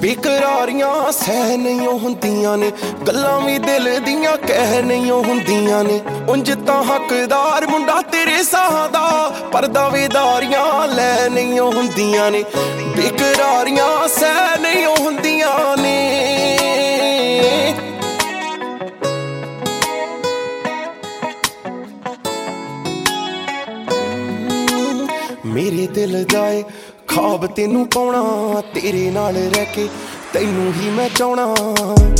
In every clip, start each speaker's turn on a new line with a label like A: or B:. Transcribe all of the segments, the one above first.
A: ਬੇਕਰਾਰੀਆਂ ਸਹਿ ਨਹੀਂ ਹੁੰਦੀਆਂ ਨੇ, ਗੱਲਾਂ ਵੀ ਦਿਲ ਦੀਆਂ ਕਹਿ ਨਹੀਂ ਹੁੰਦੀਆਂ ਨੇ। ਉਂਝ ਤਾਂ ਹੱਕਦਾਰ ਮੁੰਡਾ ਤੇਰੇ ਸਾਹ ਦਾ ਪਰ ਦਾਵੇਦਾਰੀਆਂ ਲੈ ਨਹੀਂ ਹੁੰਦੀਆਂ ਨੇ। ਬੇਕਰਾਰੀਆਂ ਸਹਿ ਨਹੀਂ ਹੁੰਦੀਆਂ ਨੇ। ਮੇਰੇ ਦਿਲ ਜਾਏ ਖਾਬ ਤੈਨੂੰ ਪਾਉਣਾ, ਤੇਰੇ ਨਾਲ ਰਹਿ ਕੇ ਤੈਨੂੰ ਹੀ ਮੈਂ ਚਾਹਣਾ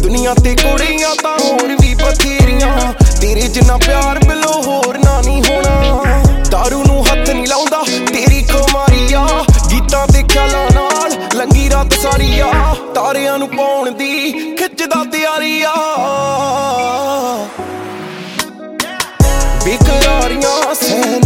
A: ਦੁਨੀਆ ਤੇ ਕੁੜੀਆਂ ਤਾਂ ਹੋਰ ਵੀ ਬਥੇਰੀਆਂ, ਤੇਰੇ ਜਿੰਨਾ ਪਿਆਰ ਮਿਲੋ ਹੋਰ ਨਾ ਨਹੀਂ ਹੋਣਾ। दारू ਨੂੰ ਹੱਥ ਨਹੀਂ ਲਾਉਂਦਾ, ਤੇਰੀ ਕੁਮਾਰੀਆ ਗੀਤਾਂ ਤੇ ਖਿਆਲਾਂ ਨਾਲ ਲੰਗੀ ਰਾਤ ਸਾਰੀ ਆ ਤਾਰਿਆਂ ਨੂੰ ਪਾਉਣ ਦੀ ਖਿੱਚਦਾ ਤਿਆਰੀ ਆ ਬੇਕਰਾਰੀਆਂ ਸਹਿ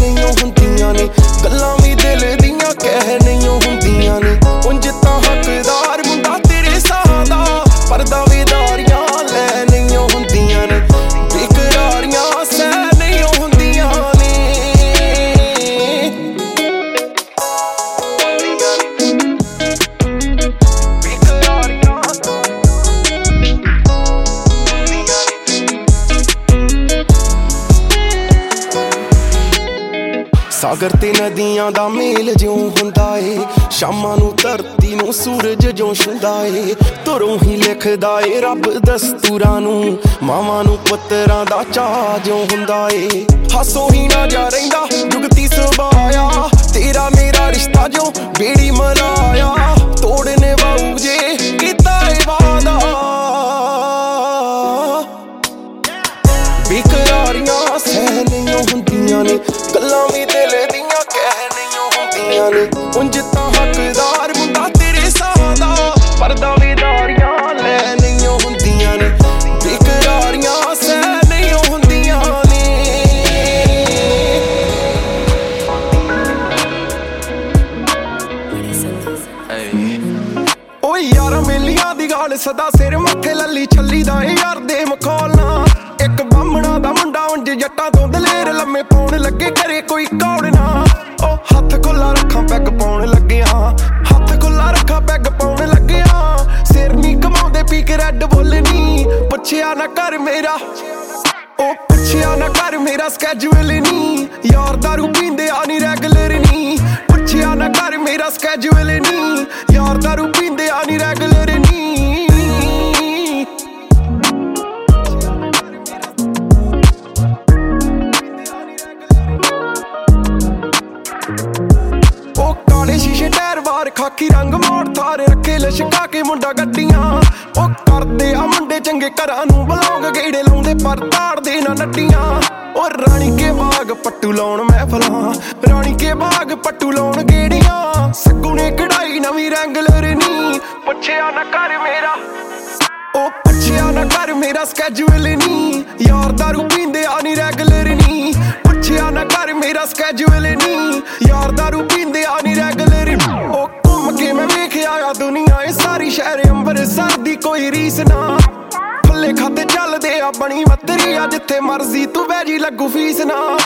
A: ਤੁਰੋਂ ਹੀ ਲਿਖਦਾ ਏ ਰੱਬ ਦਸਤੂਰਾਂ ਨੂੰ। ਮਾਵਾਂ ਨੂੰ ਪੁੱਤਰਾਂ ਦਾ ਚਾਹ ਜਿਉਂ ਹੁੰਦਾ ਏ। ਹਾਸੋ ਹੀ ਨਾ ਜਾ ਰਹਿੰਦਾ ਜੁਗਤੀ ਸੁਭਾਇਆ ਤੇਰਾ ਮੇਰਾ ਰਿਸ਼ਤਾ ਜੋ ਬੇੜੀ ਮਲਾਇਆ ਤੋੜਨੇ ਵਾਉ ਜੇ ਕੀਤਾ ਏ ਵਾਦਾ ਬੇਕਰਾਰੀਆਂ ਸਹਿ ਨਹੀਂ ਹੁੰਦੀਆਂ ਨੇ, ਗੱਲਾਂ ਵੀ ਦਿਲ ਦੀਆਂ ਕਹਿ ਨਹੀਂ ਹੁੰਦੀਆਂ ਨੇ। ਮੇਰਾ ਸਕੇਜੂਲ ਨਹੀਂ ਯਾਰ ਦਾਰੂ ਪੀਂਦੇ ਆ ਨਹੀਂ ਰੈਗੂਲਰ ਨਹੀਂ ਪੁੱਛਿਆ ਨਾ ਕਰ ਮੇਰਾ ਸਕੇਜੂਲ ਨਹੀਂ ਯਾਰ ਦਾਰੂ ਪੀਂਦੇ ਆ ਨਹੀਂ ਰੈਗੂਲਰ ਉਹ ਘੁੰਮ ਕੇ ਮੈਂ ਵੇਖਿਆ ਆ ਦੁਨੀਆ, ਇਹ ਸਾਰੀ ਸ਼ਹਿਰ ਅੰਮ੍ਰਿਤਸਰ ਦੀ ਕੋਈ ਰੀਸ ਨਾ। ਫੁੱਲੇ ਖਾਤੇ ਚੱਲਦੇ ਆ, ਬਣੀ ਮਤਰੀ ਆ, ਜਿੱਥੇ ਮਰਜ਼ੀ ਤੂੰ ਵੈਜੀ ਲੱਗੂ ਫੀਸ ਨਾ।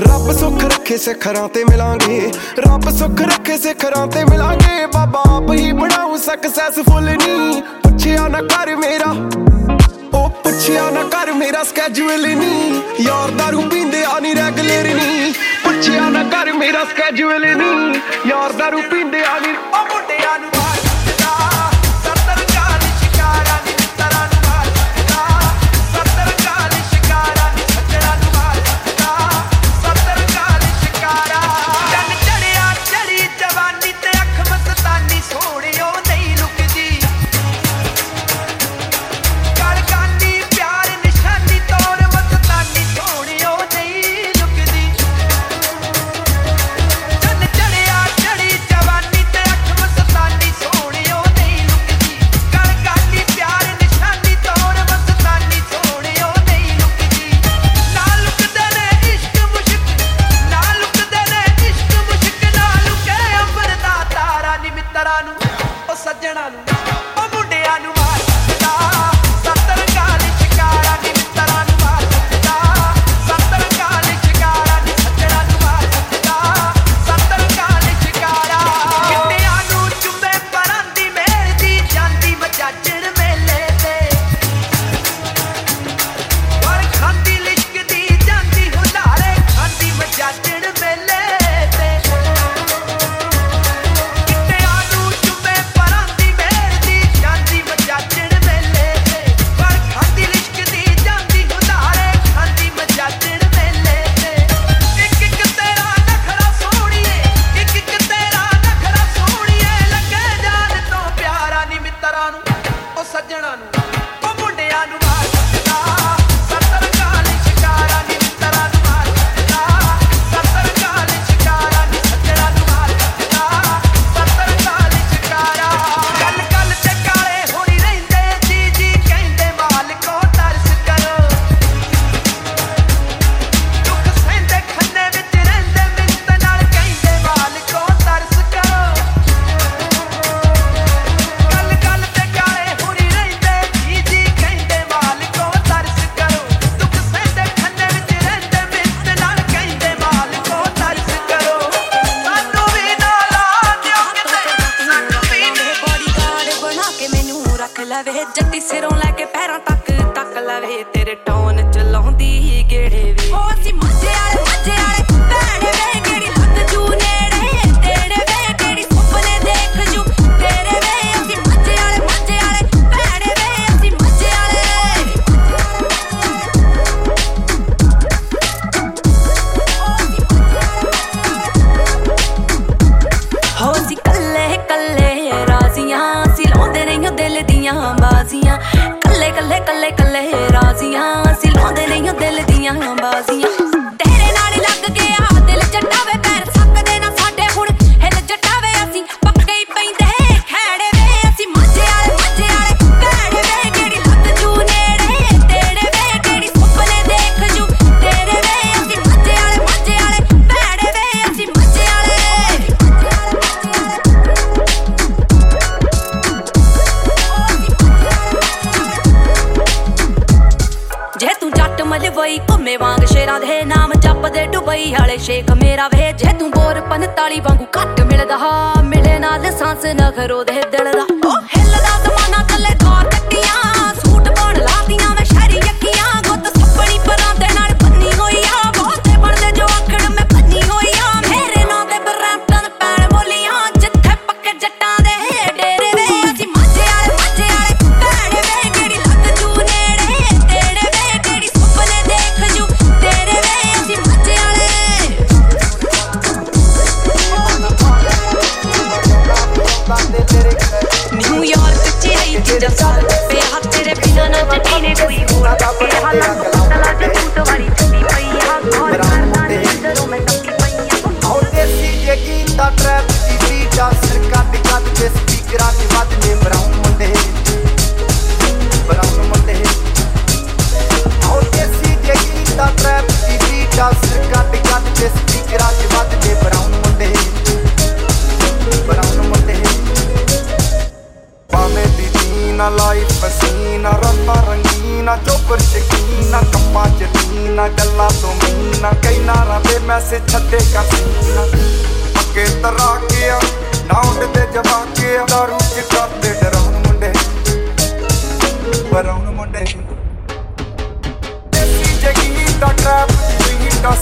A: ਰੱਬ ਸੁੱਖ ਰੱਖੇ ਸਿਖਰਾਂ ਤੇ ਮਿਲਾਂਗੇ। ਰੱਬ ਸੁੱਖ ਰੱਖੇ ਸਿਖਰਾਂ ਤੇ ਮਿਲਾਂਗੇ। ਬਾਬਾ ਆਪ ਹੀ ਬਣਾਉ ਸਕਸੈਸਫੁਲ ਨਹੀਂ ਪੁੱਛਿਆ ਨਾ ਕਰ ਮੇਰਾ। ਉਹ ਪੁੱਛਿਆ ਨਾ ਕਰ ਮੇਰਾ ਸਕੇਜੂਲ ਨਹੀਂ। ਯਾਰ ਦਾਰੂ ਪੀਂਦੇ ਆ ਨਹੀਂ ਰੈਗੂਲਰ ਨਹੀਂ ਪੁੱਛਿਆ ਨਾ ਕਰ ਮੇਰਾ ਸਕੇਜੂਲ ਨਹੀਂ। ਯਾਰ ਦਾਰੂ ਪੀਂਦੇ ਆ ਨਹੀਂ
B: ਉਹ ਮੁੰਡਿਆਂ ਨੂੰ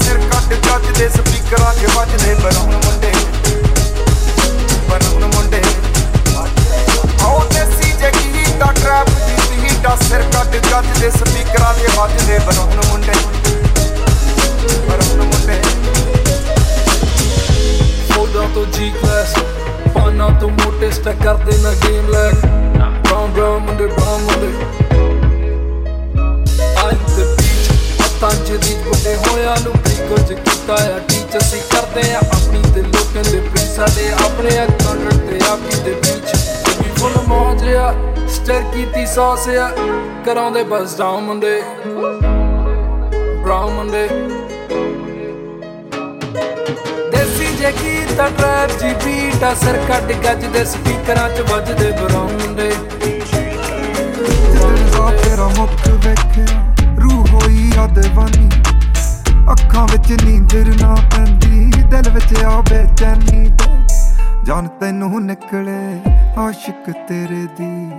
C: ਸਿਰ
D: ਕੱਟ ਜੱਜ ਦੇ ਸਪੀਕਰਾਂ 'ਚ ਵੱਜਦੇ ਬਰਾਂ ਮੁੰਡੇ। ਬਰਾਂ ਮੁੰਡੇ। ਆਉ ਦੇਸੀ ਜੇ ਕੀਤਾ ਟਰੈਪ ਦੀ ਸੀਟਾ ਸਿਰ ਕੱਟ ਜੱਜ ਦੇ ਸਪੀਕਰਾਂ 'ਚ ਵੱਜਦੇ ਬਰਾਂ ਮੁੰਡੇ। ਬਰਾਂ ਮੁੰਡੇ।
E: ਫੋਟੋ ਤੋਂ
F: ਜੀ ਕਲਾਸ ਪਾਨਾ ਤੋਂ ਮੋਟੇ ਸਟਕ ਕਰਦੇ ਨਾ ਗੇਮ ਲੈਕ ਬਰਾਉਨ ਬਰਾਉਨ ਮੁੰਡੇ ਬਰਾਉਨ ਮੁੰਡੇ। ਪੰਜ ਦੀ ਗੁੱਡੇ ਹੋਇਆ ਨੂੰ ਕੀ ਕੁਝ ਕੀਤਾ ਆ। ਟੀਚਰ ਸੀ ਕਰਦੇ ਆ ਆਪਣੀ ਤੇ ਲੋਕਾਂ ਦੇ ਪ੍ਰੀ ਸਾਡੇ ਆਪਣੇ ਆ ਕਾਂਡਰ ਤੇ ਆਪੀ ਦੇ ਵਿੱਚ। ਵੀ ਫੁੱਲ ਮੌਜ ਆ ਸਟਰ ਕੀਤੀ ਸੌਸ ਆ। ਕਰਾਉਂਦੇ ਬਸ ਡਾਊਨ ਮੁੰਡੇ। ਬ੍ਰਾਊਨ ਮੁੰਡੇ। ਦੇਸੀ ਜੇ ਕੀਤਾ ਟਰੈਪ ਜੀ ਬੀਟ ਆ, ਸਰ ਕੱਢ ਗੱਜਦੇ ਸਪੀਕਰਾਂ 'ਚ ਵੱਜਦੇ ਬਰਾਉਂਡੇ
E: ਤੇਰਾ ਮੁੱਖ ਵੇਖਿਆ ਆ ਦੇਵਾਨੀ। ਅੱਖਾਂ ਵਿੱਚ ਨੀਂਦਰ ਨਾ ਪੈਂਦੀ, ਦਿਲ ਵਿੱਚ ਆ ਬੇਚੈਨੀ ਤੇ। ਜਾਨ ਤੈਨੂੰ ਨਿਕਲੇ, ਆਸ਼ਿਕ ਤੇਰੇ ਦੀ।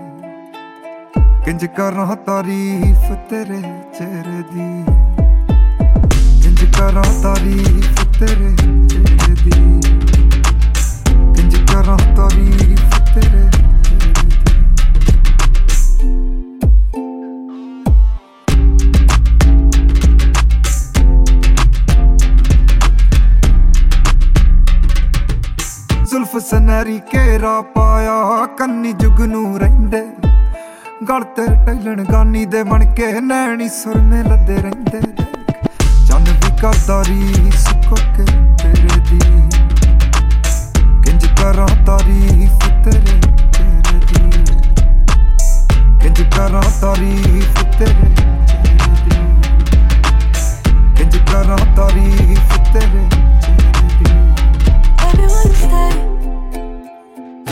E: ਕਿੰਜ ਕਰਾਂ ਤਾਰੀਫ ਤੇਰੇ ਚਿਹਰੇ ਦੀ? ਕਿੰਜ ਕਰਾਂ ਤਾਰੀਫ ਤੇਰੇ ਚਿਹਰੇ ਦੀ? ਕਿੰਜ ਕਰਾਂ ਤਾਰੀਫ ਤੇਰੇ ਸਨੈਰੀ ਕੇਰਾ ਪਾਇਆ, ਕੰਨੀ ਜੁਗ ਨੂੰ ਰਹਿੰਦੇ। ਗਲ ਤੇ ਟੈਲਣ ਗਾਨੀ ਦੇ ਬਣ ਕੇ ਨੈਣੀ ਸੁਰਮੇ ਲੱਦੇ ਰਹਿੰਦੇ। ਚੰਨ ਵੀ ਕਰਦਾਰੀ ਸੁੱਕੋ ਕੇ ਤੇਰੇ ਦੀ। ਕਿੰਜ ਕਰਾਂ ਤਾਰੀਫ ਤੇਰੇ ਤੇਰੇ ਦੀ। ਕਿੰਜ ਕਰਾਂ ਤਾਰੀਫ ਤੇਰੇ ਕਿੰਜ ਕਰਾਂ ਤਾਰੀਫ ਤੇਰੇ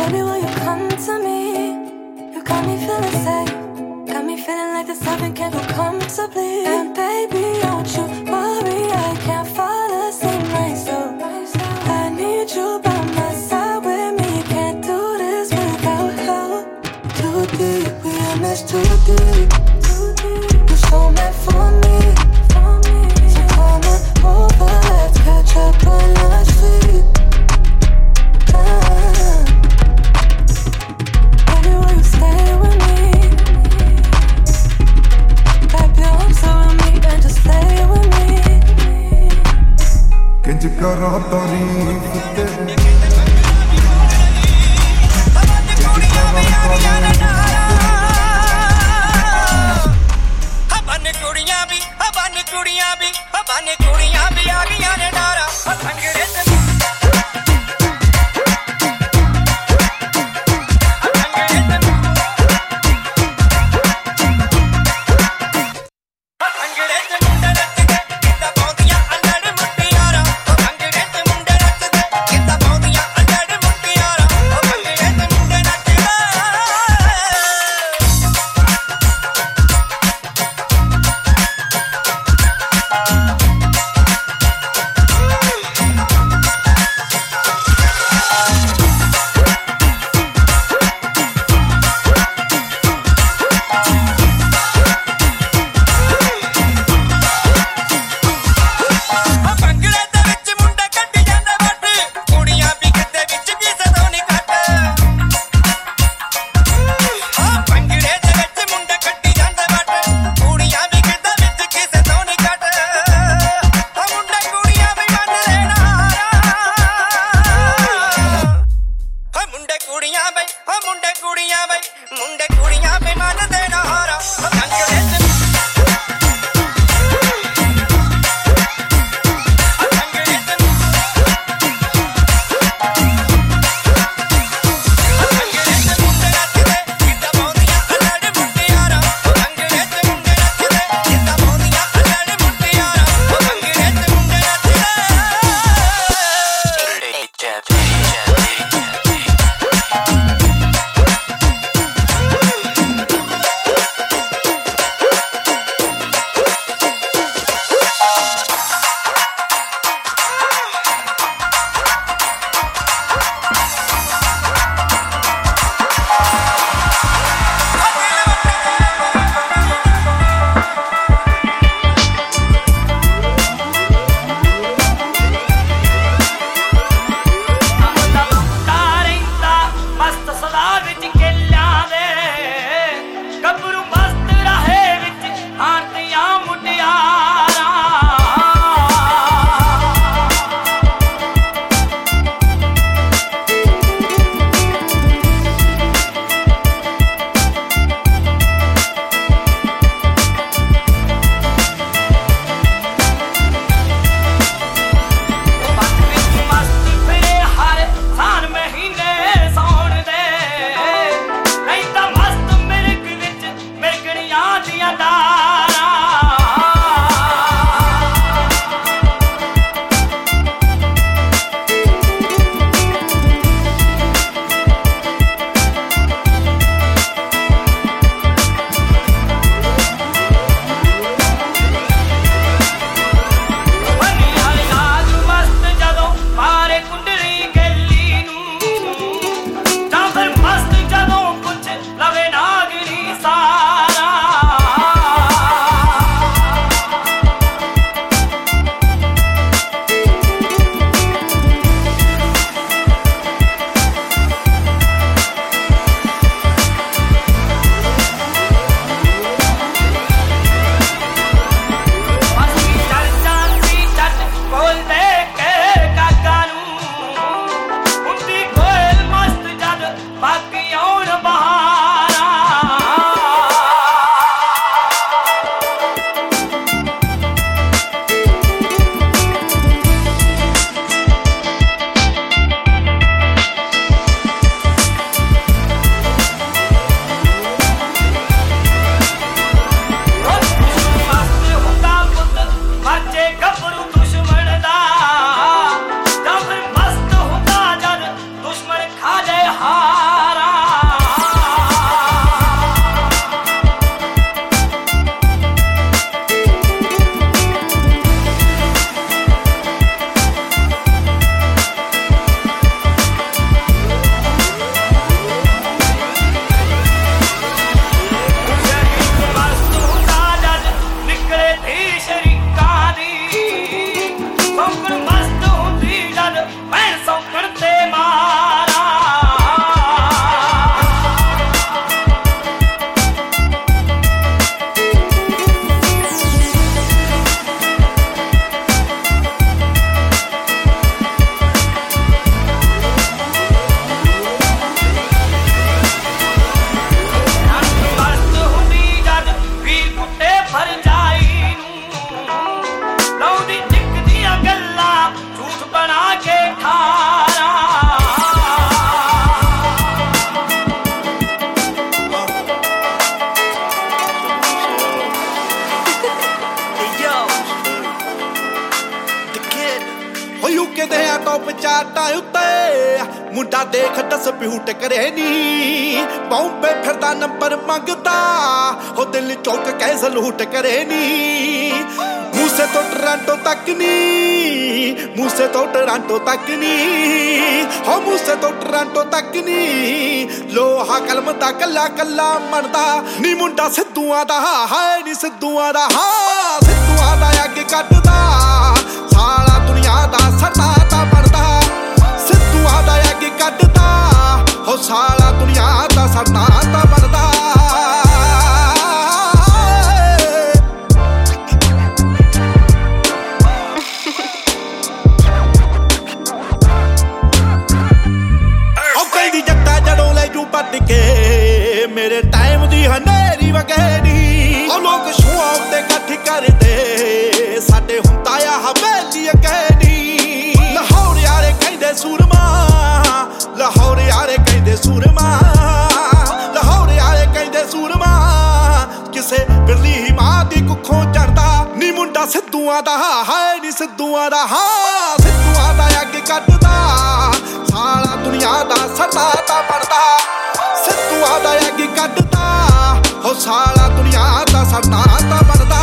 G: Baby, will you come to me? You got me feeling safe. Got me feeling like this loving can't go comfortably. And baby, don't you
H: ਕੈ ਸਲੂਟ ਕਰੇ ਨੀ। ਮੂਸੇ ਤੋਂ ਟਰਾਂਟੋ ਤੱਕ ਨੀ। ਮੂਸੇ ਤੋਂ ਟਰਾਂਟੋ ਤੱਕ ਨੀ। ਹੋ ਮੂਸੇ ਤੋਂ ਟਰਾਂਟੋ ਤੱਕ ਨੀ। ਲੋਹਾ ਕਲਮ ਦਾ ਕੱਲਾ ਕੱਲਾ ਮਣਦਾ ਨੀ ਮੁੰਡਾ ਸਿੱਧੂਆਂ ਦਾ, ਹਾਏ ਨੀ ਸਿੱਧੂਆਂ ਦਾ। ਹਾ ਸਿੱਧੂਆਂ ਦਾ ਅੱਗ ਕੱਢਦਾ। ਸਾਲਾ ਦੁਨੀਆ ਦਾ ਸੱਤਾ ਤਾਂ ਬਣਦਾ। ਸਿੱਧੂਆਂ ਦਾ ਅੱਗ ਕੱਢਦਾ। ਹੋ ਸਾਲਾ ਦੁਨੀਆ ਦਾ ਸੱਤਾ ਤਾਂ ਬਣਦਾ। ਹਨੇਰੀ ਵਗੈਰੀ ਉਹ ਲੋਕ ਸ਼ੂਆਂ ਉੱਤੇ ਇਕੱਠ ਕਰਦੇ। ਸਾਡੇ ਹੁੰਦਾ ਆ ਹਵੇਲੀ ਅਕੈਨੀ ਲਾਹੌਰ ਯਾਰੇ ਕਹਿੰਦੇ ਸੂਰਮਾ, ਲਾਹੌਰ ਯਾਰੇ ਕਹਿੰਦੇ ਸੂਰਮਾ, ਲਾਹੌਰ ਯਾਰੇ ਕਹਿੰਦੇ ਸੂਰਮਾ। ਕਿਸੇ ਬਿਰਲੀ ਹੀ ਮਾਂ ਦੀ ਕੁੱਖੋਂ ਚੜਦਾ ਨੀ ਮੁੰਡਾ ਸਿੱਧੂਆਂ ਦਾ, ਹਾਏ ਨੀ ਸਿੱਧੂਆਂ ਦਾ, ਹਾਂ ਸਿੱਧੂਆਂ ਦਾ ਅੱਗ ਕੱਢਦਾ ਸਾਲਾ ਦੁਨੀਆ ਦਾ ਸਰਦਾ ਤਾਂ ਬਣਦਾ ਸਿੱਧੂਆਂ ਦਾ ਅੱਗ ਕੱਢਦਾ ਹੋ ਸਾਲਾ ਦੁਨੀਆ ਦਾ ਸਰਦਾ ਤਾਂ ਬਣਦਾ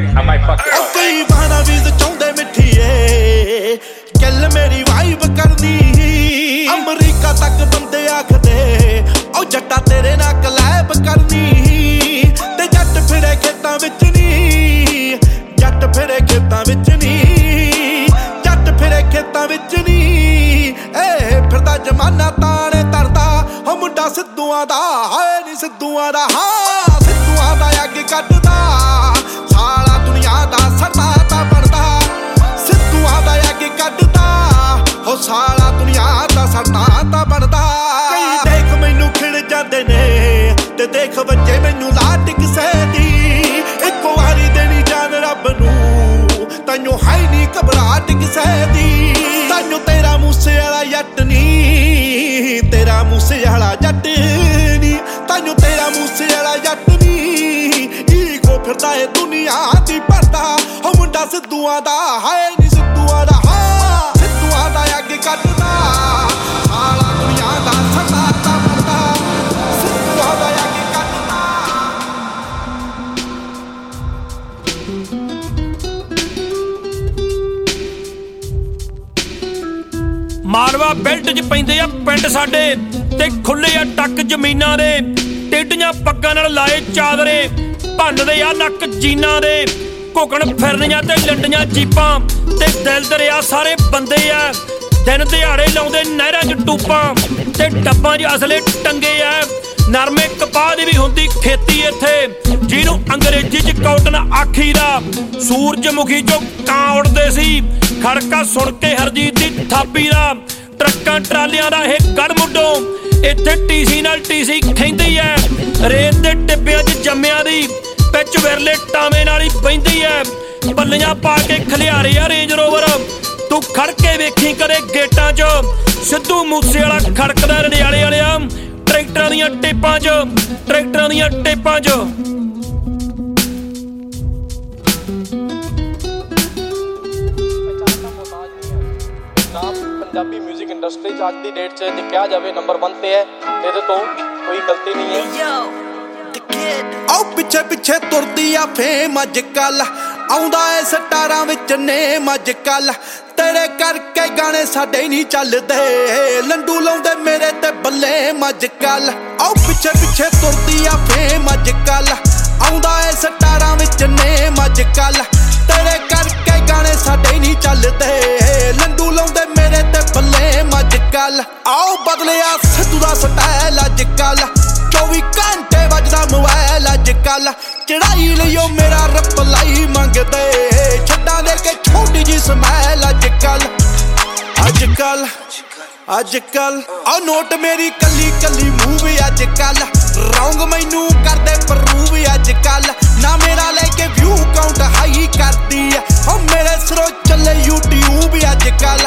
I: um,
J: Oh
H: ਉਹ. ਕਈ ਬਹਾਨਾ ਵੀ ਚਾਹੁੰਦੇ ਮਿੱਠੀਏ ਗੱਲ ਮੇਰੀ ਵਾਈਬ ਕਰਦੀ ਅਮਰੀਕਾ ਤੱਕ ਬੰਦੇ ਆਖਦੇ ਉਹ ਜੱਟਾ ਤੇਰੇ ਨਾਲ ਕਲੈਬ ਕਰਨੀ ਤੇ ਜੱਟ ਫਿਰੇ ਖੇਤਾਂ ਵਿੱਚ ਫਿਰੇ ਖੇਤਾਂ ਵਿੱਚ ਨਹੀਂ ਜੱਟ ਫਿਰੇ ਖੇਤਾਂ ਵਿੱਚ ਨਹੀਂ ਏ, ਫਿਰਦਾ ਜਮਾਨਾ ਤਾਣੇ ਤਰਦਾ ਹੋ ਮੁੰਡਾ ਸਿੱਧੂਆਂ ਦਾ, ਹਾਏ ਨੀ ਸਿੱਧੂਆਂ ਦਾ, ਹਾਂ, ਸਿੱਧੂਆਂ ਦਾ ਅੱਗ ਕੱਢਦਾ। ਸਾਲਾ ਦੁਨੀਆ ਦਾ ਸਰਦਾ ਤਾਂ ਬਣਦਾ, ਸਿੱਧੂਆਂ ਦਾ ਅੱਗ ਕੱਢਦਾ ਹੋ ਸਾਲਾ ਦੁਨੀਆ ਦਾ ਸਰਦਾ ਤਾਂ ਬਣਦਾ। ਕਈ ਦੇਖ ਮੈਨੂੰ ਖਿੜ ਜਾਂਦੇ ਨੇ, ਤੇ ਦੇਖ ਬੱਚੇ ਮੈਨੂੰ ਲਾਟ ਘਬਰਾਟ ਕਿਸੇ ਦੀ। ਤੈਨੂੰ ਤੇਰਾ ਮੂਸੇ ਵਾਲਾ ਜੱਟ ਨਹੀਂ ਤੇਰਾ ਮੂਸੇ ਵਾਲਾ ਜੱਟ ਨਹੀਂ ਤੈਨੂੰ ਤੇਰਾ ਮੂਸੇ ਵਾਲਾ ਜੱਟ ਨਹੀਂ ਈਗੋ ਫਿਰਦਾ ਏ ਦੁਨੀਆ ਦੀ ਪਰਦਾ। ਹੋ ਮੁੰਡਾ ਸਿੱਧੂਆਂ ਦਾ ਹਾਏ
K: ਮਾਲਵਾ ਬੈਲਟ 'ਚ ਪੈਂਦੇ ਆ ਪਿੰਡ ਸਾਡੇ ਤੇ ਖੁੱਲੇ ਆ ਟੱਕ ਜ਼ਮੀਨਾਂ ਦੇ। ਟੇਡੀਆਂ ਪੱਗਾਂ ਨਾਲ ਲਾਏ ਚਾਦਰੇ ਭੰਨਦੇ ਆ ਨੱਕ ਜੀਨਾਂ ਦੇ। ਘੁਕਣ ਫਿਰਨੀਆਂ ਤੇ ਲੰਡੀਆਂ ਜੀਪਾਂ ਤੇ ਦਿਲ ਦਰਿਆ ਸਾਰੇ ਬੰਦੇ ਆ। ਦਿਨ ਦਿਹਾੜੇ ਲਾਉਂਦੇ ਨਹਿਰਾਂ 'ਚ ਟੂਪਾਂ ਤੇ ਡੱਬਾਂ 'ਚ ਅਸਲੇ ਟੰਗੇ ਆ। ਨਰਮੇ ਕਪਾਹ ਦੀ ਵੀ ਹੁੰਦੀ ਖੇਤੀ ਇੱਥੇ। ਜਿਹਨੂੰ ਅੰਗਰੇਜ਼ੀ 'ਚ ਕਾਟਨ ਆਖੀਦਾ। ਸੂਰਜਮੁਖੀ 'ਚੋਂ ਕਾਂ ਉੜਦੇ ਸੀ, ਖੜਕਾ ਸੁਣ ਕੇ ਹਰਜੀਤ ਦੀ ਥਾਪੀ ਦਾ। ਟਰੱਕਾਂ ਟਰਾਲੀਆਂ ਦਾ ਇਹ ਗੜ ਮੁੱਢੋਂ। ਇੱਥੇ ਟੀਸੀ ਨਾਲ ਟੀਸੀ ਖੈਂਦੀ ਐ। ਰੇਤ ਦੇ ਟਿੱਬਿਆਂ 'ਚ ਜੰਮਿਆਂ ਦੀ ਪਿੱਚ ਵਿਰਲੇ ਟਾਵੇਂ ਨਾਲ ਹੀ ਬੈਂਦੀ ਐ। ਬੱਲੀਆਂ ਪਾ ਕੇ ਖਲਿਆਰੇ ਆ ਰੇਂਜ ਰੋਵਰ। ਤੂੰ ਖੜ ਕੇ ਵੇਖੀ ਕਦੇ ਗੇਟਾਂ 'ਚ। ਸਿੱਧੂ ਮੂਸੇ ਵਾਲਾ ਖੜਕਦਾ ਰੜਿਆਲੇ ਵਾਲਿਆ। ਟਰੈਕਟਰਾਂ ਦੀਆਂ ਟੇਪਾਂ 'ਚ ਟਰੈਕਟਰਾਂ ਦੀਆਂ ਟੇਪਾਂ 'ਚ।
L: ਪੰਜਾਬੀ 뮤직 ਇੰਡਸਟਰੀ ਚ ਅੱਜ ਦੀ ਡੇਟ 'ਚ ਜੇ ਕਿਹਾ ਜਾਵੇ ਨੰਬਰ 1 ਤੇ ਹੈ। ਇਹਦੇ ਤੋਂ ਕੋਈ ਗਲਤੀ ਨਹੀਂ ਹੈ।
H: ਆਓ ਪਿੱਛੇ ਪਿੱਛੇ ਤੁਰਦੀ ਆ ਫੇਮ ਅੱਜ ਕੱਲ ਆਉਂਦਾ ਏ ਸਟਾਰਾਂ ਵਿੱਚ ਨੇਮ ਅੱਜ ਕੱਲ ਤੇਰੇ ਕਰਕੇ ਗਾਣੇ ਸਾਡੇ ਨਹੀਂ ਚੱਲਦੇ। ਲੰਡੂ ਲਾਉਂਦੇ ਮੇਰੇ ਤੇ ਬੱਲੇ ਅੱਜ ਕੱਲ। ਆਓ ਪਿੱਛੇ ਪਿੱਛੇ ਤੁਰਦੀ ਆ ਫੇਮ ਅੱਜ ਕੱਲ। ਆਉਂਦਾ ਏ ਸਟਾਰਾਂ ਵਿੱਚ ਨੇਮ ਅੱਜ ਕੱਲ। ਤੇਰੇ ਕਰਕੇ ਗਾਣੇ ਸਾਡੇ ਨਹੀਂ ਚੱਲਦੇ। ਲੰਡੂ ਲਾਉਂਦੇ ਮੇਰੇ ਤੇ ਬੱਲੇ ਅੱਜ ਕੱਲ। ਆਓ ਬਦਲਿਆ ਸਿੱਧੂ ਦਾ ਸਟਾਈਲ ਅੱਜ ਕੱਲ। 24 ਘੰਟੇ ਵੱਜਦਾ ਮੋਬਾਈਲ ਅੱਜ ਕੱਲ ਚੜਾਈ ਲਿਓ ਮੇਰਾ ਰਿਪਲਾਈ ਮੰਗਦੇ। ਛੱਡਾਂ ਦੇ ਕੇ ਛੋਟੀ ਜੀ ਸਮੈਲ ਅੱਜ ਕੱਲ ਅੱਜ ਕੱਲ ਅੱਜ ਕੱਲ ਆ ਨੋਟ ਮੇਰੀ ਕੱਲੀ ਕੱਲੀ ਮੂਵ ਅੱਜ ਕੱਲ ਰੌਂਗ ਮੈਨੂੰ ਕਰਦੇ ਪ੍ਰੂਵ ਅੱਜ ਕੱਲ ਨਾ ਮੇਰਾ ਲੈ ਕੇ ਵਿਊ ਕਾਊਂਟ ਹਾਈ ਕਰਦੀ ਐ ਹੋ ਮੇਰੇ ਸਰੋ ਚੱਲੇ YouTube ਅੱਜ ਕੱਲ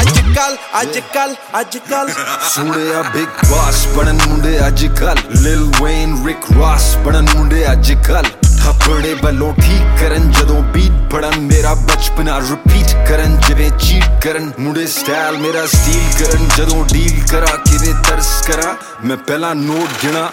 H: ਅੱਜ ਕੱਲ ਅੱਜ
B: ਕੱਲ ਅੱਜ ਕੱਲ
M: ਸੁਣਿਆ ਬਿਗ ਬਾਸ ਬਣਨ ਮੁੰਡੇ ਅੱਜ ਕੱਲ ਲਿਲ ਵੇਨ ਰਿਕ ਰਾਸ ਬਣਨ ਮੁੰਡੇ ਅੱਜ ਕੱਲ ਥਾਪੜੇ ਵੱਲੋਂ ਠੀਕ ਕਰਨ, ਜਦੋਂ ਬੀਟ ਪੜਨ ਮੇਰਾ ਬਚਪਨਾ ਰਿਪੀਟ ਕਰਨ, ਜਿਵੇਂ ਚੀਟ ਕਰਨ ਮੁੜੇ ਸਟਾਈਲ ਮੇਰਾ ਸਟੀਲ ਕਰਨ, ਜਦੋਂ ਡੀਲ ਕਰਾਂ, ਕਿਵੇਂ ਤਰਸ ਕਰਾਂ, ਮੈਂ ਪਹਿਲਾਂ ਨੋਟ ਗਿਣਾ,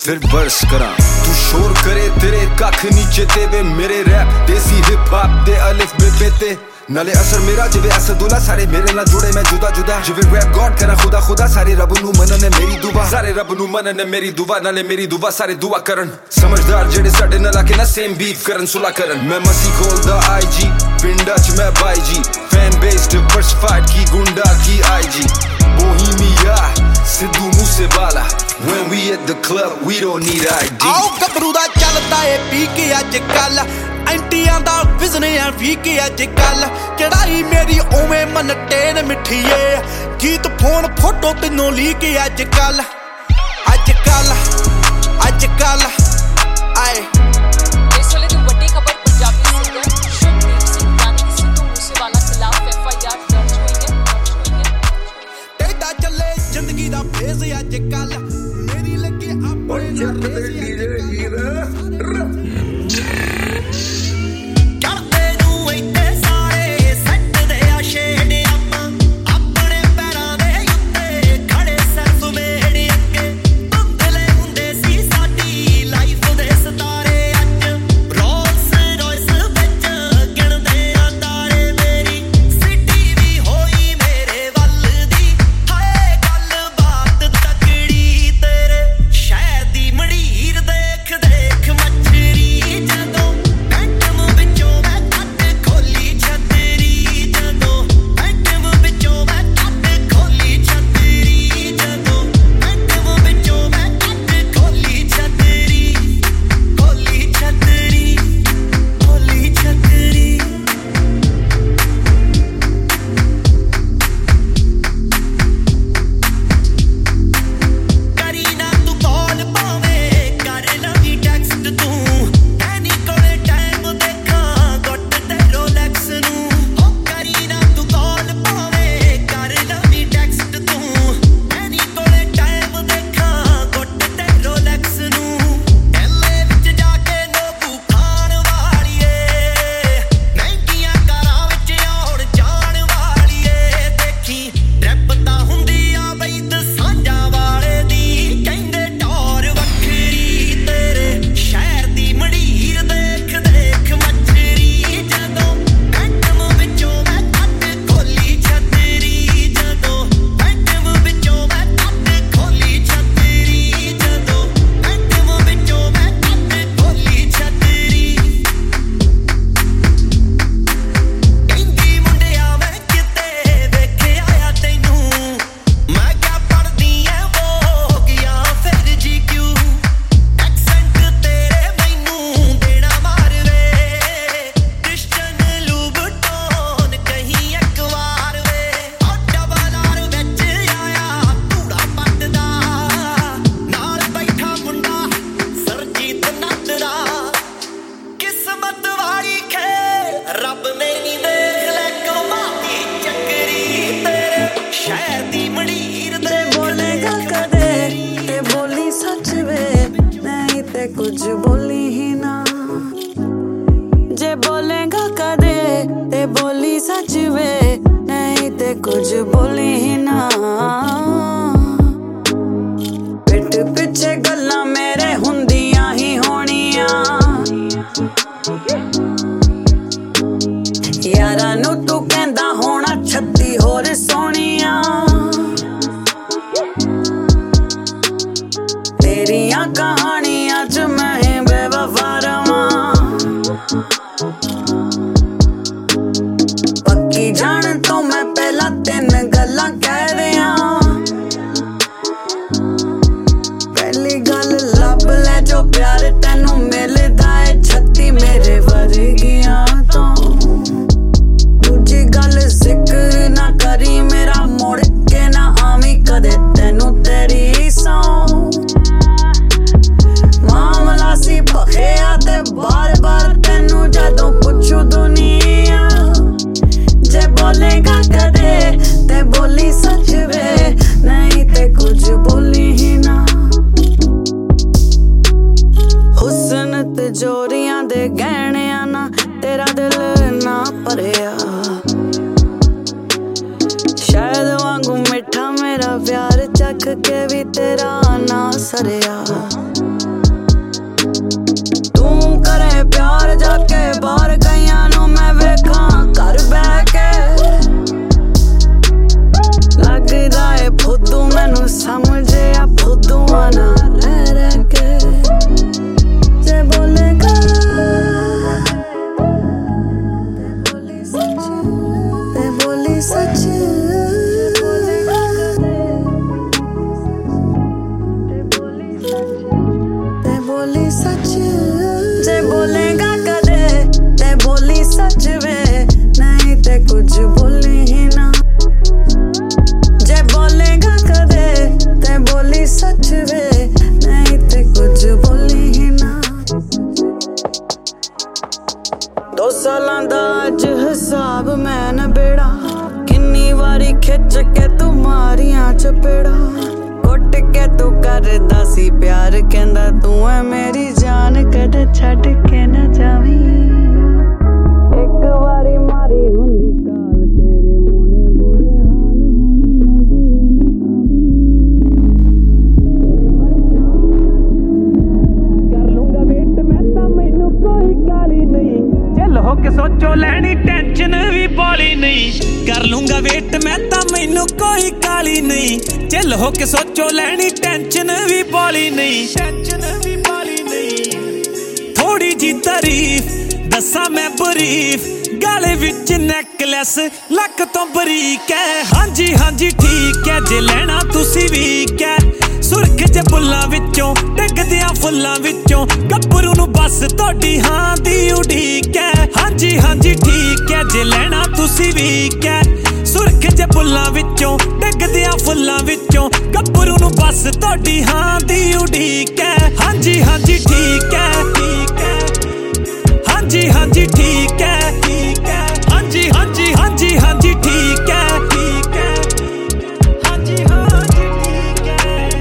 M: ਫਿਰ ਵਰਸ ਕਰਾਂ। ਤੂੰ ਸ਼ੋਰ ਕਰੇ, ਤੇਰੇ ਕੱਖ ਨੀਚੇ ਤੇ ਵੇ ਮੇਰੇ ਰੈਪ ਦੇਸੀ ਹਿਪ ਹਾਪ ਤੇ ਅਲਿਫ ਬੇ ਤੇ ਨਾਲੇ ਅਸਰ ਮੇਰਾ, ਜਿਵੇਂ ਅਸਦੁੱਲਾ ਸਾਰੇ ਮੇਰੇ ਨਾਲ ਜੁੜੇ, ਮੈਂ ਜੁਦਾ ਜੁਦਾ। ਜਿਵੇਂ ਰੈਪ ਗੋਡ ਕਰਾਂ, ਖੁਦਾ ਖੁਦਾ, ਸਾਰੇ ਰੱਬ ਨੂੰ ਮੰਨਣ ਮੇਰੀ ਦੁਆ। ਸਾਰੇ ਰੱਬ ਨੂੰ ਮੰਨਣ ਮੇਰੀ ਦੁਆ, ਨਾਲੇ ਮੇਰੀ ਦੁਆ, ਸਾਰੇ ਦੁਆ ਕਰਨ। ਸਮਝਦਾਰ ਜਿਹੜੇ ਸਾਡੇ ਨਾਲ ਆ ਕੇ ਨਾ ਸੇਮ ਬੀਫ ਕਰਨ, ਸੁਲਾ ਕਰਨ। ਮੈਂ ਮਸੀ ਖੋਲਦਾ ਆਈਜੀ ਪਿੰਡਾਂ 'ਚ ਮੈਂ ਬਾਈ ਜੀ ਫੈਨ ਬੇਸ ਡਿਵਰਸਿਫਾਈਡ ਕੀ ਗੁੰਡਾ, ਕੀ IG Bohemia Sidhu Moosewala, when we at the club, we don't need ID
B: ਆਓ ਗੱਭਰੂ ਦਾ ਚੱਲਦਾ ਏ ਪੀ ਕੇ ਅੱਜ ਕੱਲ ਐਂਟੀਆਂ ਦਾ ਵਿਜ਼ਨਿਆ ਵੀ ਕੇ ਅੱਜ ਕੱਲ ਚੜਾਈ ਮੇਰੀ ਓਵੇਂ ਮਨ ਟੇਨ ਮਿੱਠੀਏ। ਗੀਤ ਫੋਨ ਫੋਟੋ ਤੈਨੂੰ ਲੀਕ ਅੱਜ ਕੱਲ ਅੱਜ ਕੱਲ ਅੱਜ ਕੱਲ ਆਏ।
N: desea llegar. Me dile que. ਹੋ
B: ਕੇ
O: ਸੋਚੋ
P: ਲੈਣੀ ਟੈਨਸ਼ਨ ਵੀ ਬੋਲੀ ਨਹੀਂ। ਟੈਨਸ਼ਨ ਵੀ ਬੋਲੀ ਨਹੀਂ। ਥੋੜੀ ਜੀ ਤਾਰੀਫ ਦੱਸਾਂ ਮੈਂ ਬਰੀਫ। ਗਾਲੇ ਵਿੱਚ ਨੈਕਲੈਸ ਲੱਕ ਤੋਂ ਬਰੀਕ ਹੈ। ਹਾਂਜੀ ਹਾਂਜੀ ਠੀਕ ਹੈ ਜੇ ਲੈਣਾ ਤੁਸੀਂ ਵੀ ਕਹਿ ਸੁਰਖ ਜੇ ਬੁੱਲਾਂ ਵਿੱਚੋਂ ਡਿੱਗਦਿਆਂ ਫੁੱਲਾਂ ਵਿੱਚੋਂ ਗੱਭਰੂ ਨੂੰ ਬਸ ਤੁਹਾਡੀ ਹਾਂ ਦੀ ਉਡੀਕ ਹੈ। ਹਾਂਜੀ ਹਾਂਜੀ ਠੀਕ ਹੈ ਜੇ ਲੈਣਾ ਤੁਸੀਂ ਵੀ ਕਹਿ ਸੁਰਖ ਜੇ ਬੁੱਲਾਂ ਵਿੱਚੋਂ, ਡਿੱਗਦਿਆਂ ਫੁੱਲਾਂ ਵਿੱਚੋਂ, ਗੱਭਰੂ ਨੂੰ ਬਸ ਤੁਹਾਡੀ ਹਾਂ ਦੀ ਉਡੀਕ ਹੈ। ਹਾਂਜੀ ਹਾਂਜੀ, ਠੀਕ ਹੈ ਠੀਕ ਹੈ। ਹਾਂਜੀ ਹਾਂਜੀ, ਠੀਕ ਹੈ ਠੀਕ ਹੈ। ਹਾਂਜੀ ਹਾਂਜੀ ਹਾਂਜੀ ਹਾਂਜੀ, ਠੀਕ ਹੈ ਠੀਕ ਹੈ। ਹਾਂਜੀ ਹਾਂਜੀ, ਠੀਕ ਹੈ।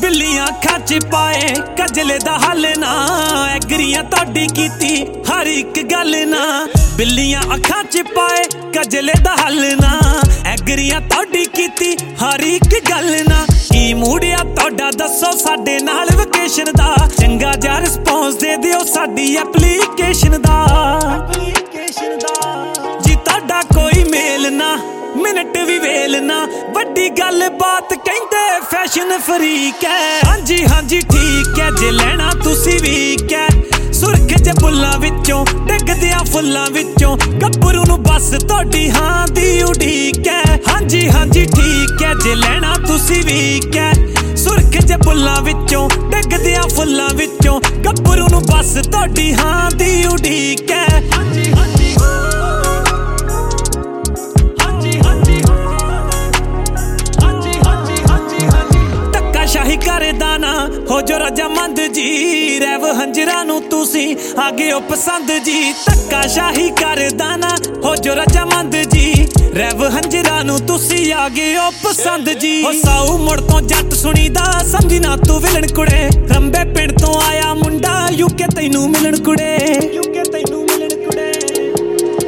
P: ਬਿੱਲੀਆਂ ਅੱਖਾਂ ਚ ਪਾਏ ਕਜਲੇ ਦਾ ਹੱਲ ਨਾ, ਐਗਰੀਆਂ ਤੁਹਾਡੀ ਕੀਤੀ, ਹਰ ਇੱਕ ਗੱਲ ਨਾ। ਬਿੱਲੀਆਂ ਅੱਖਾਂ ਚ ਪਾਏ ਕਜਲੇ ਦਾ ਹੱਲ ਨਾ। ਐਗਰੀਆਂ ਤੁਹਾਡੀ ਕੀਤੀ ਹਰ ਇੱਕ ਗੱਲ ਨਾ। ਕੀ ਮੂੜਿਆ ਤੁਹਾਡਾ ਦੱਸੋ ਸਾਡੇ ਨਾਲ ਵਕੇਸ਼ਨ ਦਾ। ਚੰਗਾ ਜਿਹਾ ਰਿਸਪੌਂਸ ਦੇ ਦਿਓ ਸਾਡੀ ਐਪਲੀਕੇਸ਼ਨ ਦਾ। ਐਪਲੀਕੇਸ਼ਨ ਦਾ। ਵੇਲ ਨਾ, ਵੱਡੀ ਗੱਲ ਬਾਤ ਕਹਿੰਦੇ ਫੈਸ਼ਨ ਫਰੀਕ ਹੈ। ਹਾਂਜੀ ਹਾਂਜੀ, ਠੀਕ ਹੈ, ਜੇ ਲੈਣਾ ਤੁਸੀਂ ਵੀ ਕਹਿ ਸੁਰਖ ਜੇ ਬੁੱਲਾਂ ਵਿੱਚੋਂ, ਡਿੱਗਦਿਆਂ ਫੁੱਲਾਂ ਵਿੱਚੋਂ, ਗੱਭਰੂ ਨੂੰ ਬਸ ਤੁਹਾਡੀ ਹਾਂ ਦੀ ਉਡੀਕ ਹੈ। ਹਾਂਜੀ ਹਾਂਜੀ, ਠੀਕ ਹੈ, ਜੇ ਲੈਣਾ ਤੁਸੀਂ ਵੀ ਕਹਿ ਸੁਰਖ ਜੇ ਬੁੱਲਾਂ ਵਿੱਚੋਂ, ਡਿੱਗਦਿਆਂ ਫੁੱਲਾਂ ਵਿੱਚੋਂ, ਗੱਭਰੂ ਨੂੰ ਬਸ ਤੁਹਾਡੀ ਹਾਂ ਦੀ ਉਡੀਕ ਹੈ। ਹਾਂਜੀ ਹਾਂਜੀ ਹਾਂਜੀ। ਕਰਦਾ ਨਾ। ਹੋ ਜੋ ਰਜਾਮੰਦ ਜੀ, ਰੈਵ ਹੰਜਰਾਂ ਨੂੰ ਤੁਸੀਂ ਆਗੇ ਹੋ ਪਸੰਦ ਜੀ। ਧੱਕਾ ਸ਼ਾਹੀ ਕਰਦਾ ਨਾ। ਹੋ ਜੋ ਰਜਾਮੰਦ ਜੀ, ਰੈਵ ਹੰਜਰਾਂ ਨੂੰ ਤੁਸੀਂ ਆਗੇ ਹੋ ਪਸੰਦ ਜੀ। ਹੋ ਸਾਊ ਮੁੜ ਤੋਂ ਜੱਟ ਸੁਣੀਦਾ, ਸਮਝੀ ਨਾ ਤੂੰ ਵਿਲਣ ਕੁੜੇ। ਰੰਬੇ ਪਿੰਡ ਤੋਂ ਆਇਆ ਮੁੰਡਾ, ਯੂਕੇ ਤੈਨੂੰ ਮਿਲਣ ਕੁੜੇ। ਯੂਕੇ ਤੈਨੂੰ ਮਿਲਣ ਕੁੜੇ।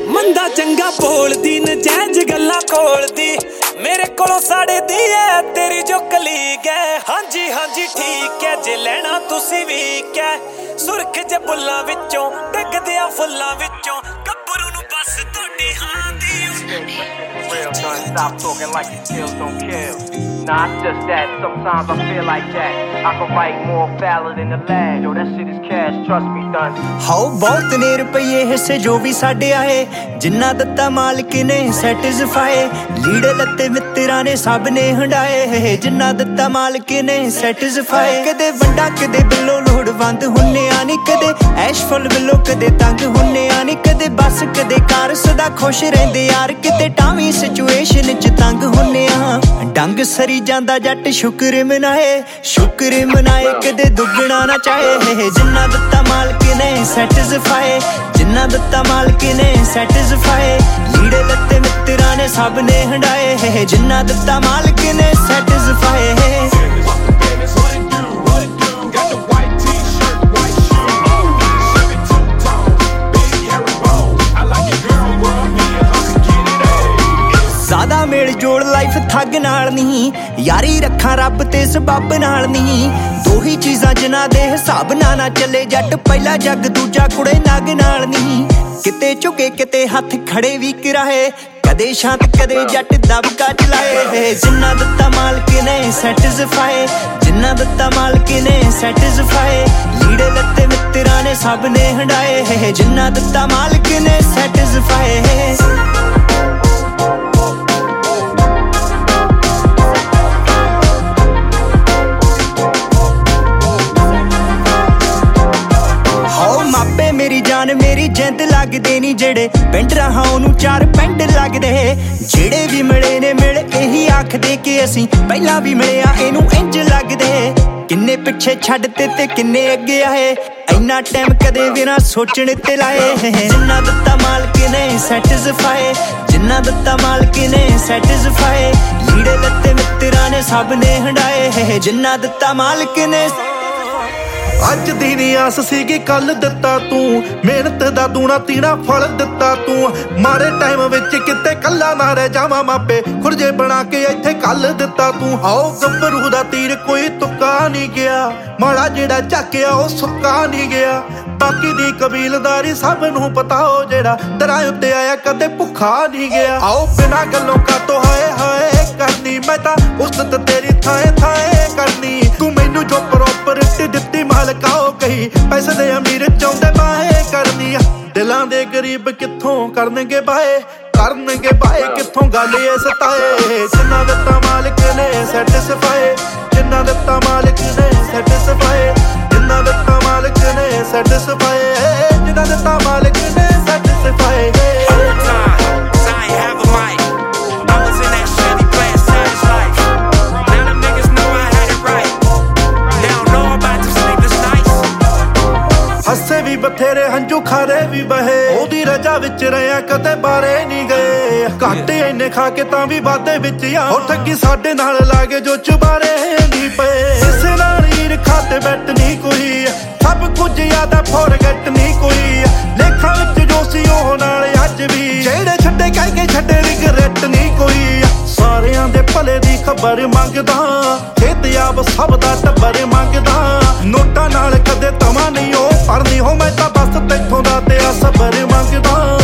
P: ਮੰਦਾ ਚੰਗਾ ਬੋਲਦੀ, ਨਜਾਇਜ਼ ਗੱਲਾਂ ਖੋਲਦੀ। ਮੇਰੇ ਕੋਲੋਂ ਸਾੜੇ ਦੀ ਐ ਤੇਰੀ ਜੋ ਕਲੀਗ ਐ ਹਾਂਜੀ ਹਾਂਜੀ ਠੀਕ ਐ ਜੇ ਲੈਣਾ ਤੁਸੀਂ ਵੀ ਕਹਿ। ਸੁਰਖ ਜੇ ਬੁੱਲਾਂ ਵਿੱਚੋਂ ਡਿੱਗਦਿਆਂ ਫੁੱਲਾਂ ਵਿੱਚੋਂ। ਗੱਭਰੂ ਨੂੰ ਬਸ ਤੁਹਾਡੀ ਹਾਂ ਦੀ
Q: Real son, stop talking like you still don't kill. Nah, it's just that sometimes I feel like that. I can write more foul than the lad. Yo, that shit is cash, trust me, done.
R: ਹਾਓ ਬਹੁਤ ਨੇ ਰੁਪਏ ਹਿੱਸੇ ਜੋ ਵੀ ਸਾਡੇ ਆਏ ਜਿੰਨਾ ਦਿੱਤਾ ਮਾਲਕ ਨੇ ਸੈਟੀਸਫਾਈ ਲੀੜੇ ਲੱਤੇ ਮਿੱਤਰਾਂ ਨੇ ਸਭ ਨੇ ਹੰਡਾਏ ਜਿੰਨਾ ਦਿੱਤਾ ਮਾਲਕ ਨੇ ਸੈਟੀਸਫਾਈ ਕਦੇ ਵੰਡਾ ਕਦੇ ਬਿੱਲੋ ਲੋੜਵੰਦ ਹੁੰਨੇ ਆ ਨਹੀਂ ਕਦੇ ਐਸ਼ਫੁਲ ਬਿੱਲੋ ਕਦੇ ਤੰਗ ਹੁੰਨੇ ਆ ਨਹੀਂ ਕਦੇ। ਬਸ ਕਦੇ ਕਾਰ ਸਦਾ ਖੁਸ਼ ਰਹਿੰਦੇ ਯਾਰ। ਕਿਤੇ ਟਾਵੀ ਸਿਚੁਏਸ਼ਨ ਚ ਤੰਗ ਹੁੰਨੇ ਆ ਜੰਗ ਸਰੀ ਜਾਂਦਾ ਜੱਟ ਸ਼ੁਕਰ ਮਨਾਏ। ਸ਼ੁਕਰ ਮਨਾਏ ਕਦੇ ਦੁੱਗਣਾ ਨਾ ਚਾਹੇ। ਜਿੰਨਾ ਦਿੱਤਾ ਮਾਲਕ ਨੇ ਸੈਟੀਸਫਾਈ ਜਿੰਨਾ ਦਿੱਤਾ ਮਾਲਕ ਨੇ ਸੈਟੀਸਫਾਈ ਲੀੜੇ ਲੱਤੇ ਮਿੱਤਰਾਂ ਨੇ ਸਭ ਨੇ ਹੰਡਾਏ। ਜਿੰਨਾ ਦਿੱਤਾ ਮਾਲਕ ਨੇ ਸੈਟੀਸਫਾਈ ਠੱਗ ਨਾਲ ਨਹੀਂ, ਯਾਰੀ ਰੱਖਾਂ ਰੱਬ ਤੇ ਸਬੱਬ ਨਾਲ ਨਹੀਂ। ਦੋ ਹੀ ਚੀਜ਼ਾਂ ਜਿਨ੍ਹਾਂ ਦੇ ਹਿਸਾਬ ਨਾਲ ਨਾ ਚੱਲੇ ਜੱਟ, ਪਹਿਲਾ ਜੱਗ ਦੂਜਾ ਕੁੜੇ ਨਗ ਨਾਲ ਨਹੀਂ। ਕਿਤੇ ਝੁਕੇ, ਕਿਤੇ ਹੱਥ ਖੜੇ ਵੀ ਕਰਾਏ, ਕਦੇ ਸ਼ਾਂਤ, ਕਦੇ ਜੱਟ ਦਬਕਾ ਚਲਾਏ ਜਿੰਨਾ ਦਿੱਤਾ ਮਾਲਕ ਨੇ ਸੈਟੀਸਫਾਈ ਜਿੰਨਾ ਦਿੱਤਾ ਮਾਲਕ ਨੇ ਸੈਟੀਸਫਾਈ ਲੀੜੇ ਲੱਤੇ ਮਿੱਤਰਾਂ ਨੇ ਸਭ ਨੇ ਹੰਡਾਏ। ਜਿੰਨਾ ਦਿੱਤਾ ਮਾਲਕ ਨੇ ਸੈਟੀਸਫਾਈ ਜਿੰਦ ਲੱਗਦੇ ਨਹੀਂ ਜਿਹੜੇ ਪਿੰਡ ਰਹਾ ਉਹਨੂੰ ਚਾਰ ਪਿੰਡ ਲੱਗਦੇ। ਜਿਹੜੇ ਵੀ ਮਿਲੇ ਨੇ ਮਿਲ ਇਹੀ ਆਖਦੇ ਕਿ ਅਸੀਂ ਪਹਿਲਾਂ ਵੀ ਮਿਲਿਆ, ਇਹਨੂੰ ਇੰਜ ਲੱਗਦੇ। ਕਿੰਨੇ ਪਿੱਛੇ ਛੱਡਤੇ ਤੇ ਕਿੰਨੇ ਅੱਗੇ ਆਏ। ਇੰਨਾ ਟਾਈਮ ਕਦੇ ਵੀ ਨਾ ਸੋਚਣ ਤੇ ਲਾਏ। ਜਿੰਨਾ ਦਿੱਤਾ ਮਾਲਕ ਨੇ ਸੈਟੀਸਫਾਈ ਜਿੰਨਾ ਦਿੱਤਾ ਮਾਲਕ ਨੇ ਸੈਟੀਸਫਾਈ ਲੀੜੇ ਲੱਤੇ ਮਿੱਤਰਾਂ ਨੇ ਸਭ ਨੇ ਹੰਡਾਏ। ਜਿੰਨਾ ਦਿੱਤਾ ਮਾਲਕ ਨੇ
H: ਅੱਜ ਦੀ ਨੀ ਆਸ ਸੀਗੀ ਕੱਲ ਦਿੱਤਾ ਤੂੰ। ਮਿਹਨਤ ਦਾ ਦੂਣਾ ਤੀਣਾ, ਫਲ ਦਿੱਤਾ ਤੂੰ। ਮਾਰੇ ਟਾਈਮ ਵਿੱਚ ਕਿਤੇ ਕੱਲਾ ਨਾ ਰਹਿ ਜਾਵਾਂ ਮਾਪੇ। ਖੁਰਜੇ ਬਣਾ ਕੇ ਇੱਥੇ ਕੱਲ ਦਿੱਤਾ ਤੂੰ। ਆਓ ਗੱਭਰੂ ਦਾ ਤੀਰ ਕੋਈ ਤੁੱਕਾ ਨਹੀਂ ਗਿਆ। ਮਾੜਾ ਜਿਹੜਾ ਚੱਕਿਆ ਉਹ ਸੁੱਕਾ ਨਹੀਂ ਗਿਆ। ਬਾਕੀ ਦੀ ਕਬੀਲਦਾਰੀ ਸਭ ਨੂੰ ਪਤਾ ਹੋ ਜਿਹੜਾ ਦਰਾਂ ਉੱਤੇ ਆਇਆ, ਕਦੇ ਭੁੱਖਾ ਨਹੀਂ ਗਿਆ। ਆਓ ਬਿਨਾ ਗੱਲੋਂ ਕਾਤੋਂ ਹਾਏ ਹਾਏ ਕਰਨੀ, ਮੈਂ ਤਾਂ ਉਸਤ ਤੇਰੀ ਥਾਏ ਥਾਏ ਕਰਨੀ। ਤੂੰ ਮੈਨੂੰ ਜੋ ਪ੍ਰੋਪਰਟੀ ਦਿੱਤੀ, ਮਾਲਕਾ ਉਹ ਕਹੀ, ਪੈਸੇ ਦੇ ਅਮੀਰ ਚਾਹੁੰਦੇ ਬਾਏ ਕਰਨੀ। ਆ। ਦਿਲਾਂ ਦੇ ਗਰੀਬ ਕਿੱਥੋਂ ਕਰਨਗੇ ਬਾਏ ਕਰਨਗੇ ਬਾਏ ਕਿੱਥੋਂ? ਗੱਲ ਇਹ ਸਤਾਏ, ਜਿੰਨਾ ਦਿੱਤਾ ਮਾਲਕ ਨੇ ਸੈਟੀਸਫਾਈ ਜਿੰਨਾ ਦਿੱਤਾ ਮਾਲਕ ਨੇ ਸੈਟੀਸਫਾਈ ਜਿੰਨਾ ਦਿੱਤਾ ਮਾਲਕ ਨੇ ਸੈਟੀਸਫਾਈ ਜਿੰਨਾ ਦਿੱਤਾ ਮਾਲਕ ਨੇ ਸੈਟੀਸਫਾਈ ਬਥੇਰੇ ਹੰਝੂ ਖਾਰੇ ਵੀ ਬਹੇ। ਉਹਦੀ ਰਜਾ ਵਿੱਚ ਰਿਆ ਕਦੇ ਬਾਰੇ ਨਹੀਂ ਗਏ। ਘਾਟੇ ਇੰਨੇ ਖਾ ਕੇ ਤਾਂ ਵੀ ਵਾਦੇ ਵਿੱਚ ਆ। ਉਹ ਠੱਗੀ ਸਾਡੇ ਨਾਲ ਲਾਗੇ ਜੋ ਚੁਬਾਰੇ ਨਹੀਂ ਪਏ। ਇਸੇ ਨਾਲ ਹੀਰ ਖਾਤੇ ਬੈਠ ਨਹੀਂ ਕੋਈ। ਸਭ ਕੁਝ ਯਾਦਾ ਫੋਰਗੇਟ ਨਹੀਂ ਕੋਈ। ਲੇਖਾਂ ਵਿੱਚ ਜੋ ਸੀ ਉਹ ਨਾਲ ਅੱਜ ਵੀ। ਜਿਹੜੇ ਛੱਡੇ ਕਹਿ ਕੇ ਛੱਡੇ ਰਿਗਰੈਟ ਨਹੀਂ ਕੋਈ। ਸਾਰਿਆਂ ਦੇ ਭਲੇ ਦੀ ਖਬਰ ਮੰਗਦਾ। ਖੇਤਿਆਬ ਸਭ ਦਾ ਟੱਬਰ ਮੰਗਦਾ। ਨੋਟਾਂ ਨਾਲ ਕਦੇ ਤਵਾ ਨਹੀਂ ਉਹ ਪੜਨੀ ਹੋ ਮੈਂ ਤਾਂ ਬਸ ਤੈਥੋਂ ਦਾ ਤੇ ਆ ਸਬਰ ਮੰਗਦਾ।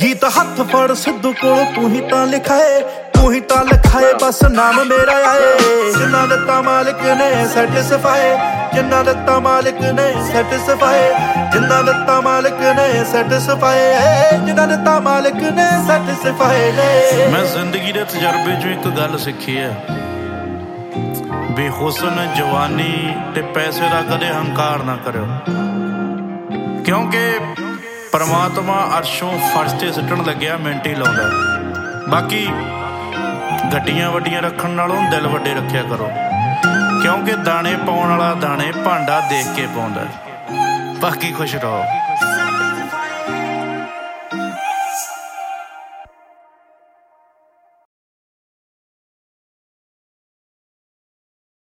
H: ਗੀਤ ਹੱਥ ਫੜ ਸਿੱਧੂ ਕੋਲ, ਤੂੰ ਹੀ ਤਾਂ ਲਿਖਾਏ ਤੂੰ ਹੀ ਤਾਂ ਲਿਖਾਏ, ਬਸ ਨਾਮ ਮੇਰਾ ਆਏ। ਜਿੰਨਾ ਦਿੱਤਾ ਮਾਲਕ ਨੇ ਸੈਟੀਸਫਾਈ ਜਿੰਨਾ ਦਿੱਤਾ ਮਾਲਕ ਨੇ ਸੈਟੀਸਫਾਈ ਜਿੰਨਾ ਦਿੱਤਾ ਮਾਲਕ ਨੇ ਸੈਟੀਸਫਾਈ ਜਿੰਨਾ ਦਿੱਤਾ ਮਾਲਕ ਨੇ ਸੈਟੀਸਫਾਈ
S: ਮੈਂ ਜ਼ਿੰਦਗੀ ਦੇ ਤਜਰਬੇ ਚੋਂ ਇੱਕ ਗੱਲ ਸਿੱਖੀ ਹੈ। ਬੇਹੁਸਨ ਜਵਾਨੀ ਤੇ ਪੈਸੇ ਦਾ ਕਦੇ ਹੰਕਾਰ ਨਾ ਕਰਿਓ। ਕਿਉਂਕਿ ਪਰਮਾਤਮਾ ਅਰਸ਼ੋਂ ਫਰਸ਼ ਤੇ ਸਿੱਟਣ ਲੱਗਿਆ, ਮਿੰਟ ਹੀ ਲਾਉਂਦਾ। ਬਾਕੀ ਗੱਡੀਆਂ ਵੱਡੀਆਂ ਰੱਖਣ ਨਾਲੋਂ ਦਿਲ ਵੱਡੇ ਰੱਖਿਆ ਕਰੋ। ਕਿਉਂਕਿ ਦਾਣੇ ਪਾਉਣ ਵਾਲਾ ਦਾਣੇ ਭਾਂਡਾ ਦੇਖ ਕੇ ਪਾਉਂਦਾ ਬਾਕੀ ਖੁਸ਼ ਰਹੋ।